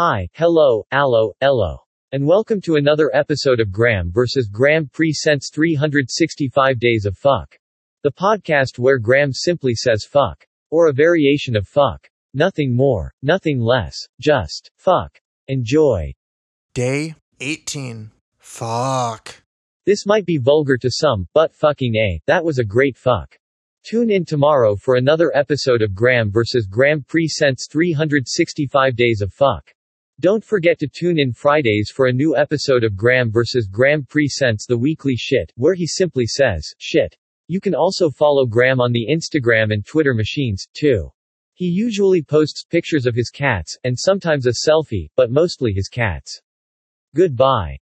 Hi, hello, allo, ello. And welcome to another episode of Graeme vs. Graeme Presents 365 Days of Fuck. The podcast where Graeme simply says fuck. Or a variation of fuck. Nothing more, nothing less, just fuck. Enjoy. Day 18. Fuck. This might be vulgar to some, but fucking A, that was a great fuck. Tune in tomorrow for another episode of Graeme vs. Graeme Presents 365 Days of Fuck. Don't forget to tune in Fridays for a new episode of Graeme vs. Graeme Presents the Weekly Shit, where he simply says, shit. You can also follow Graeme on the Instagram and Twitter machines, too. He usually posts pictures of his cats, and sometimes a selfie, but mostly his cats. Goodbye.